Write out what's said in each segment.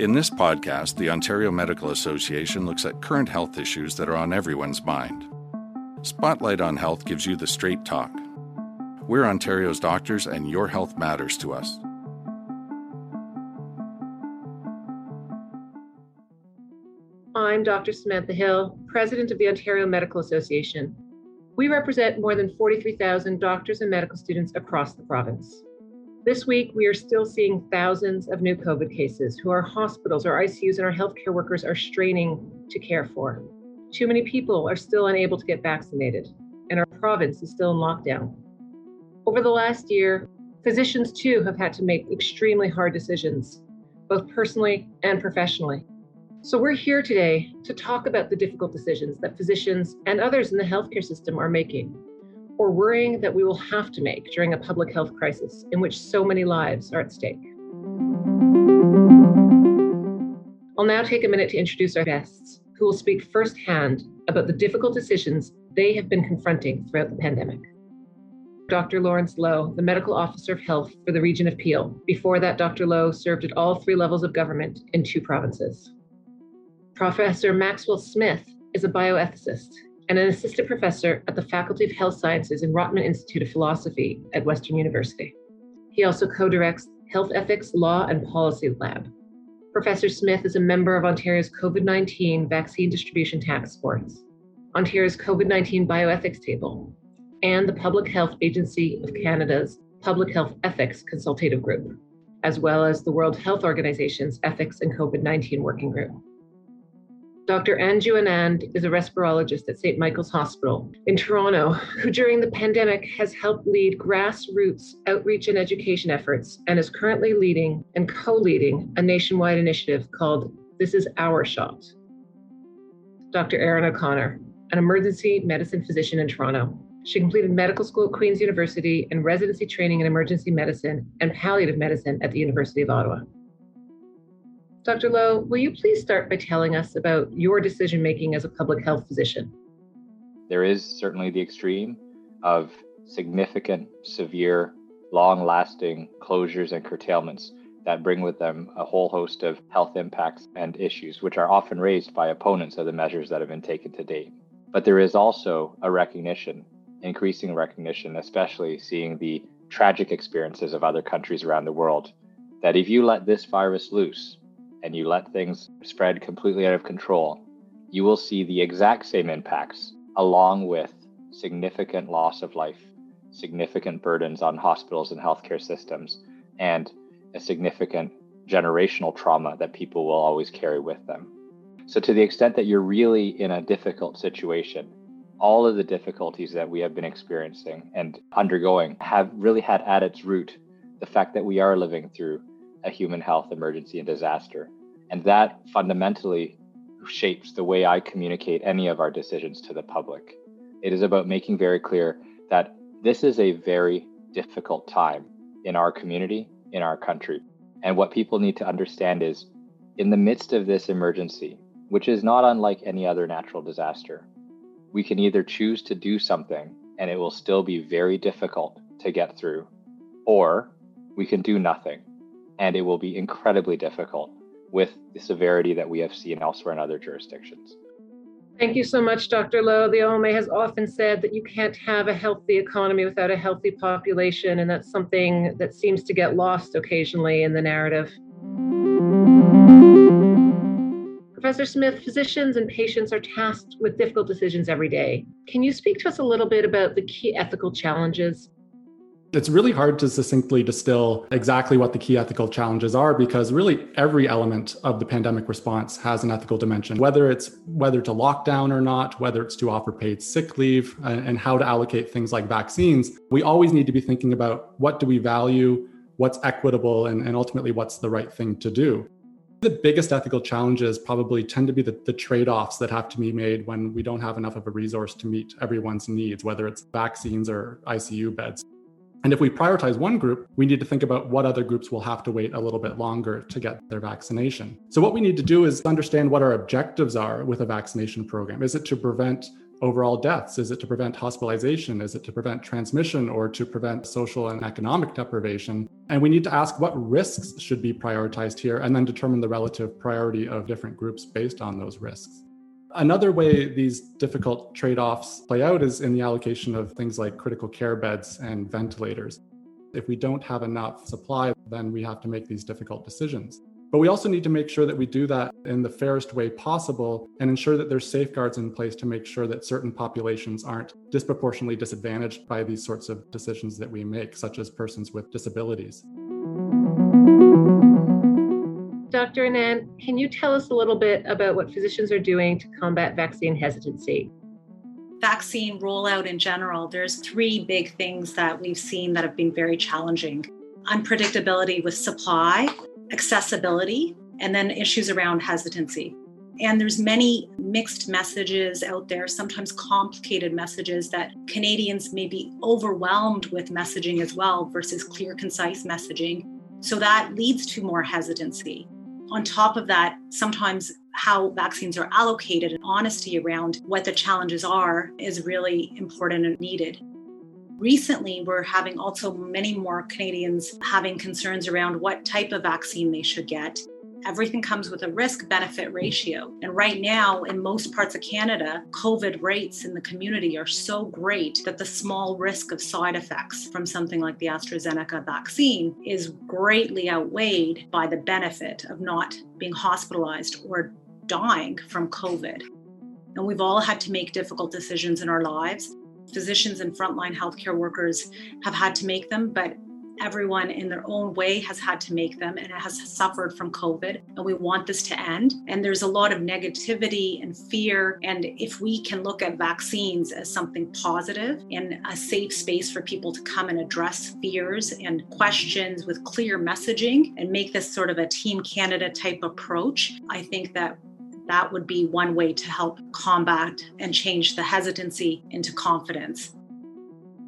In this podcast, the Ontario Medical Association looks at current health issues that are on everyone's mind. Spotlight on Health gives you the straight talk. We're Ontario's doctors, and your health matters to us. I'm Dr. Samantha Hill, President of the Ontario Medical Association. We represent more than 43,000 doctors and medical students across the province. This week, we are still seeing thousands of new COVID cases who our hospitals, our ICUs, and our healthcare workers are straining to care for. Too many people are still unable to get vaccinated, and our province is still in lockdown. Over the last year, physicians too have had to make extremely hard decisions, both personally and professionally. So, we're here today to talk about the difficult decisions that physicians and others in the healthcare system are making or worrying that we will have to make during a public health crisis in which so many lives are at stake. I'll now take a minute to introduce our guests, who will speak firsthand about the difficult decisions they have been confronting throughout the pandemic. Dr. Lawrence Loh, the Medical Officer of Health for the region of Peel. Before that, Dr. Loh served at all three levels of government in two provinces. Professor Maxwell Smith is a bioethicist and an assistant professor at the Faculty of Health Sciences and Rotman Institute of Philosophy at Western University. He also co directs Health Ethics Law and Policy Lab. Professor Smith is a member of Ontario's COVID 19 Vaccine Distribution Task Force, Ontario's COVID 19 Bioethics Table, and the Public Health Agency of Canada's Public Health Ethics Consultative Group, as well as the World Health Organization's Ethics and COVID 19 Working Group. Dr. Anju Anand is a respirologist at St. Michael's Hospital in Toronto, who during the pandemic has helped lead grassroots outreach and education efforts and is currently leading and co leading a nationwide initiative called This Is Our Shot. Dr. Erin O'Connor, an emergency medicine physician in Toronto. She completed medical school at Queen's University and residency training in emergency medicine and palliative medicine at the University of Ottawa. Dr. Loh, will you please start by telling us about your decision making as a public health physician? There is certainly the extreme of significant, severe, long lasting closures and curtailments that bring with them a whole host of health impacts and issues, which are often raised by opponents of the measures that have been taken to date. But there is also a recognition, increasing recognition, especially seeing the tragic experiences of other countries around the world, that if you let this virus loose, and you let things spread completely out of control, you will see the exact same impacts along with significant loss of life, significant burdens on hospitals and healthcare systems, and a significant generational trauma that people will always carry with them. So, to the extent that you're really in a difficult situation, all of the difficulties that we have been experiencing and undergoing have really had at its root the fact that we are living through a human health emergency and disaster. And that fundamentally shapes the way I communicate any of our decisions to the public. It is about making very clear that this is a very difficult time in our community, in our country. And what people need to understand is in the midst of this emergency, which is not unlike any other natural disaster, we can either choose to do something and it will still be very difficult to get through, or we can do nothing and it will be incredibly difficult with the severity that we have seen elsewhere in other jurisdictions. Thank you so much, Dr. Loh. The OMA has often said that you can't have a healthy economy without a healthy population, and that's something that seems to get lost occasionally in the narrative. Professor Smith, physicians and patients are tasked with difficult decisions every day. Can you speak to us a little bit about the key ethical challenges it's really hard to succinctly distill exactly what the key ethical challenges are because really every element of the pandemic response has an ethical dimension, whether it's whether to lock down or not, whether it's to offer paid sick leave, uh, and how to allocate things like vaccines. We always need to be thinking about what do we value, what's equitable, and, and ultimately what's the right thing to do. The biggest ethical challenges probably tend to be the, the trade offs that have to be made when we don't have enough of a resource to meet everyone's needs, whether it's vaccines or ICU beds. And if we prioritize one group, we need to think about what other groups will have to wait a little bit longer to get their vaccination. So, what we need to do is understand what our objectives are with a vaccination program. Is it to prevent overall deaths? Is it to prevent hospitalization? Is it to prevent transmission or to prevent social and economic deprivation? And we need to ask what risks should be prioritized here and then determine the relative priority of different groups based on those risks. Another way these difficult trade offs play out is in the allocation of things like critical care beds and ventilators. If we don't have enough supply, then we have to make these difficult decisions. But we also need to make sure that we do that in the fairest way possible and ensure that there's safeguards in place to make sure that certain populations aren't disproportionately disadvantaged by these sorts of decisions that we make, such as persons with disabilities. Dr. Anand, can you tell us a little bit about what physicians are doing to combat vaccine hesitancy? Vaccine rollout in general, there's three big things that we've seen that have been very challenging unpredictability with supply, accessibility, and then issues around hesitancy. And there's many mixed messages out there, sometimes complicated messages that Canadians may be overwhelmed with messaging as well versus clear, concise messaging. So that leads to more hesitancy. On top of that, sometimes how vaccines are allocated and honesty around what the challenges are is really important and needed. Recently, we're having also many more Canadians having concerns around what type of vaccine they should get. Everything comes with a risk benefit ratio. And right now, in most parts of Canada, COVID rates in the community are so great that the small risk of side effects from something like the AstraZeneca vaccine is greatly outweighed by the benefit of not being hospitalized or dying from COVID. And we've all had to make difficult decisions in our lives physicians and frontline healthcare workers have had to make them, but everyone in their own way has had to make them and has suffered from COVID. And we want this to end. And there's a lot of negativity and fear. And if we can look at vaccines as something positive and a safe space for people to come and address fears and questions with clear messaging and make this sort of a Team Canada type approach, I think that that would be one way to help combat and change the hesitancy into confidence.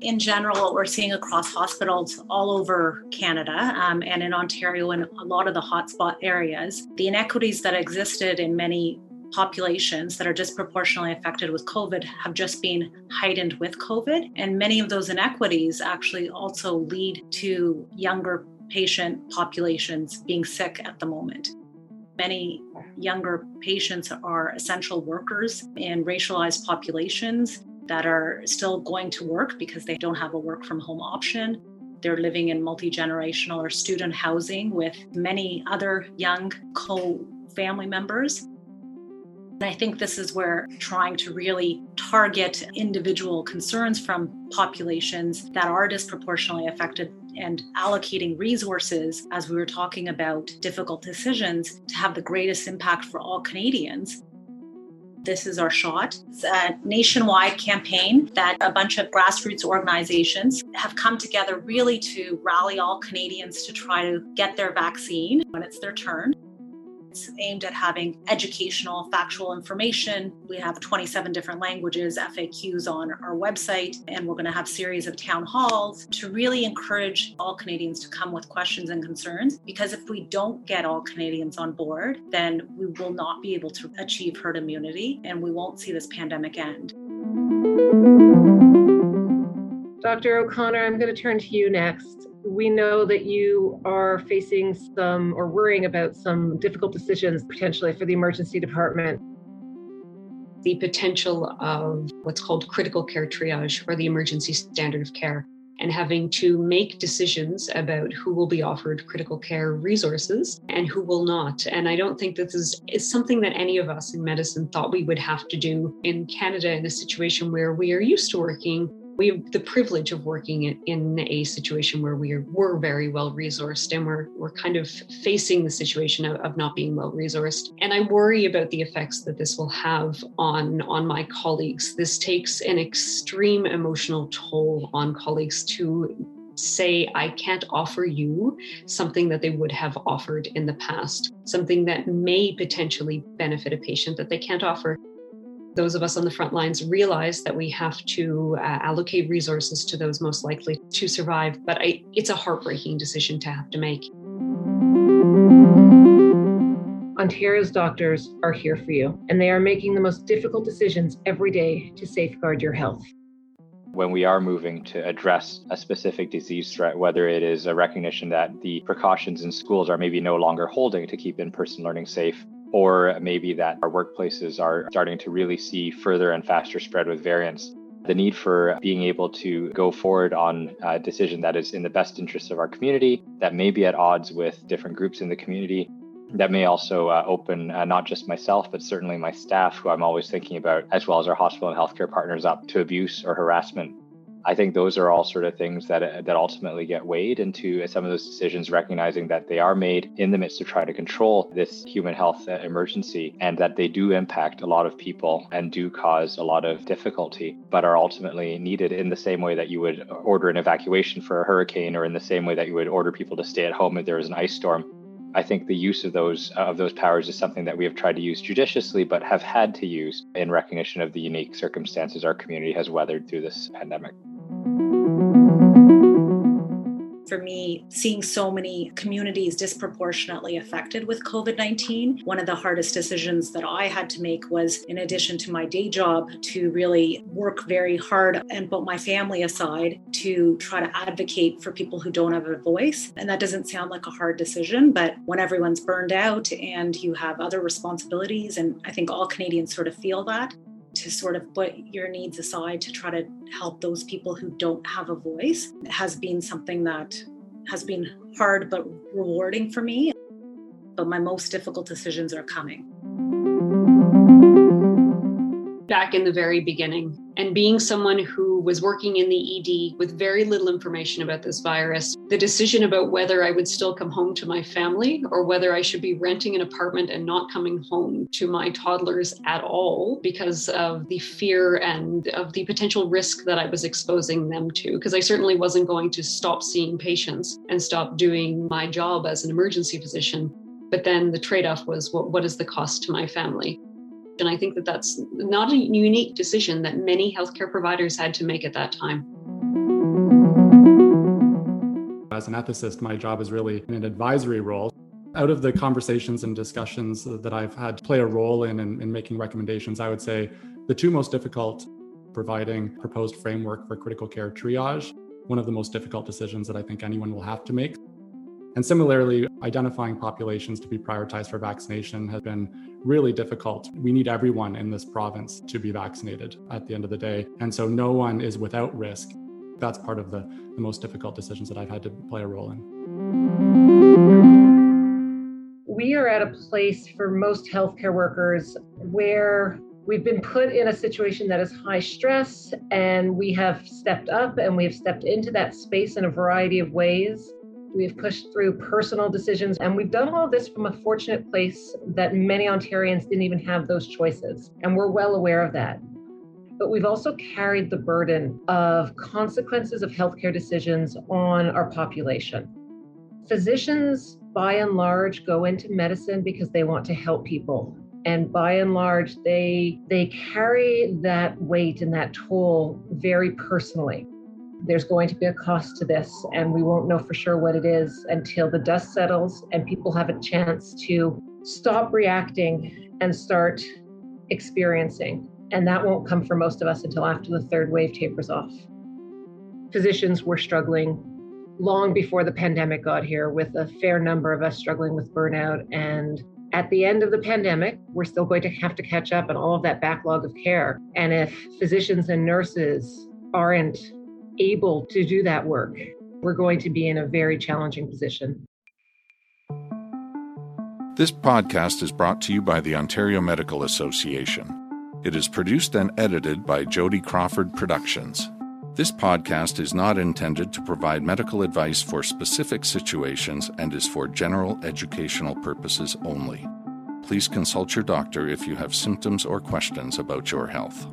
In general, what we're seeing across hospitals all over Canada um, and in Ontario and a lot of the hotspot areas, the inequities that existed in many populations that are disproportionately affected with COVID have just been heightened with COVID. And many of those inequities actually also lead to younger patient populations being sick at the moment. Many younger patients are essential workers in racialized populations that are still going to work because they don't have a work from home option. They're living in multi generational or student housing with many other young co family members. And I think this is where trying to really target individual concerns from populations that are disproportionately affected and allocating resources, as we were talking about difficult decisions, to have the greatest impact for all Canadians. This is our shot. It's a nationwide campaign that a bunch of grassroots organizations have come together really to rally all Canadians to try to get their vaccine when it's their turn. It's aimed at having educational, factual information. We have 27 different languages, FAQs on our website, and we're going to have series of town halls to really encourage all Canadians to come with questions and concerns. Because if we don't get all Canadians on board, then we will not be able to achieve herd immunity and we won't see this pandemic end. Dr. O'Connor, I'm going to turn to you next we know that you are facing some or worrying about some difficult decisions potentially for the emergency department. The potential of what's called critical care triage or the emergency standard of care, and having to make decisions about who will be offered critical care resources and who will not. And I don't think this is, is something that any of us in medicine thought we would have to do in Canada in a situation where we are used to working we have the privilege of working in, a situation where we we're very well resourced and we're, we're kind of facing the situation of, of not being well resourced. And I worry about the effects that this will have on, on my colleagues. This takes an extreme emotional toll on colleagues to say, I can't offer you something that they would have offered in the past, something that may potentially benefit a patient that they can't offer those of us on the front lines realize that we have to uh, allocate resources to those most likely to survive. But I, it's a heartbreaking decision to have to make. Ontario's doctors are here for you, and they are making the most difficult decisions every day to safeguard your health. When we are moving to address a specific disease threat, whether it is a recognition that the precautions in schools are maybe no longer holding to keep in person learning safe, or maybe that our workplaces are starting to really see further and faster spread with variants, the need for being able to go forward on a decision that is in the best interest of our community, that may be at odds with different groups in the community, that may also uh, open uh, not just myself, but certainly my staff, who I'm always thinking about, as well as our hospital and healthcare partners, up to abuse or harassment. I think those are all sort of things that that ultimately get weighed into some of those decisions, recognizing that they are made in the midst of trying to control this human health uh, emergency, and that they do impact a lot of people and do cause a lot of difficulty, but are ultimately needed in the same way that you would order an evacuation for a hurricane, or in the same way that you would order people to stay at home if there is an ice storm. I think the use of those of those powers is something that we have tried to use judiciously, but have had to use in recognition of the unique circumstances our community has weathered through this pandemic for me, seeing so many communities disproportionately affected with COVID 19, one of the hardest decisions that I had to make was, in addition to my day job, to really work very hard and put my family aside to try to advocate for people who don't have a voice. And that doesn't sound like a hard decision, but when everyone's burned out and you have other responsibilities, and I think all Canadians sort of feel that, to sort of put your needs aside to try to help those people who don't have a voice has been something that has been hard but rewarding for me. But my most difficult decisions are coming. Back in the very beginning, and being someone who was working in the ED with very little information about this virus, the decision about whether I would still come home to my family or whether I should be renting an apartment and not coming home to my toddlers at all because of the fear and of the potential risk that I was exposing them to. Because I certainly wasn't going to stop seeing patients and stop doing my job as an emergency physician. But then the trade off was what, what is the cost to my family? And I think that that's not a unique decision that many healthcare providers had to make at that time. As an ethicist, my job is really in an advisory role. Out of the conversations and discussions that I've had to play a role in, in, in making recommendations, I would say the two most difficult providing proposed framework for critical care triage, one of the most difficult decisions that I think anyone will have to make. And similarly, identifying populations to be prioritized for vaccination has been really difficult. We need everyone in this province to be vaccinated at the end of the day. And so no one is without risk. That's part of the, the most difficult decisions that I've had to play a role in. We are at a place for most healthcare workers where we've been put in a situation that is high stress and we have stepped up and we have stepped into that space in a variety of ways We've pushed through personal decisions, and we've done all this from a fortunate place that many Ontarians didn't even have those choices. And we're well aware of that. But we've also carried the burden of consequences of healthcare decisions on our population. Physicians, by and large, go into medicine because they want to help people. And by and large, they, they carry that weight and that toll very personally there's going to be a cost to this, and we won't know for sure what it is until the dust settles and people have a chance to stop reacting and start experiencing. And that won't come for most of us until after the third wave tapers off. Physicians were struggling long before the pandemic got here, with a fair number of us struggling with burnout. And at the end of the pandemic, we're still going to have to catch up on all of that backlog of care. And if physicians and nurses aren't able to do that work, we're going to be in a very challenging position. This podcast is brought to you by the Ontario Medical Association. It is produced and edited by Jody Crawford Productions. This podcast is not intended to provide medical advice for specific situations and is for general educational purposes only. Please consult your doctor if you have symptoms or questions about your health.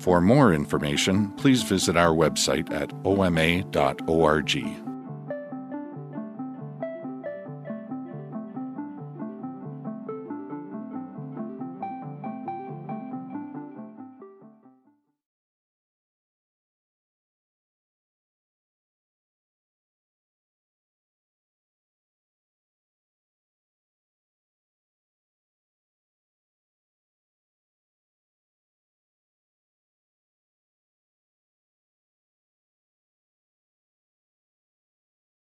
For more information, please visit our website at oma.org.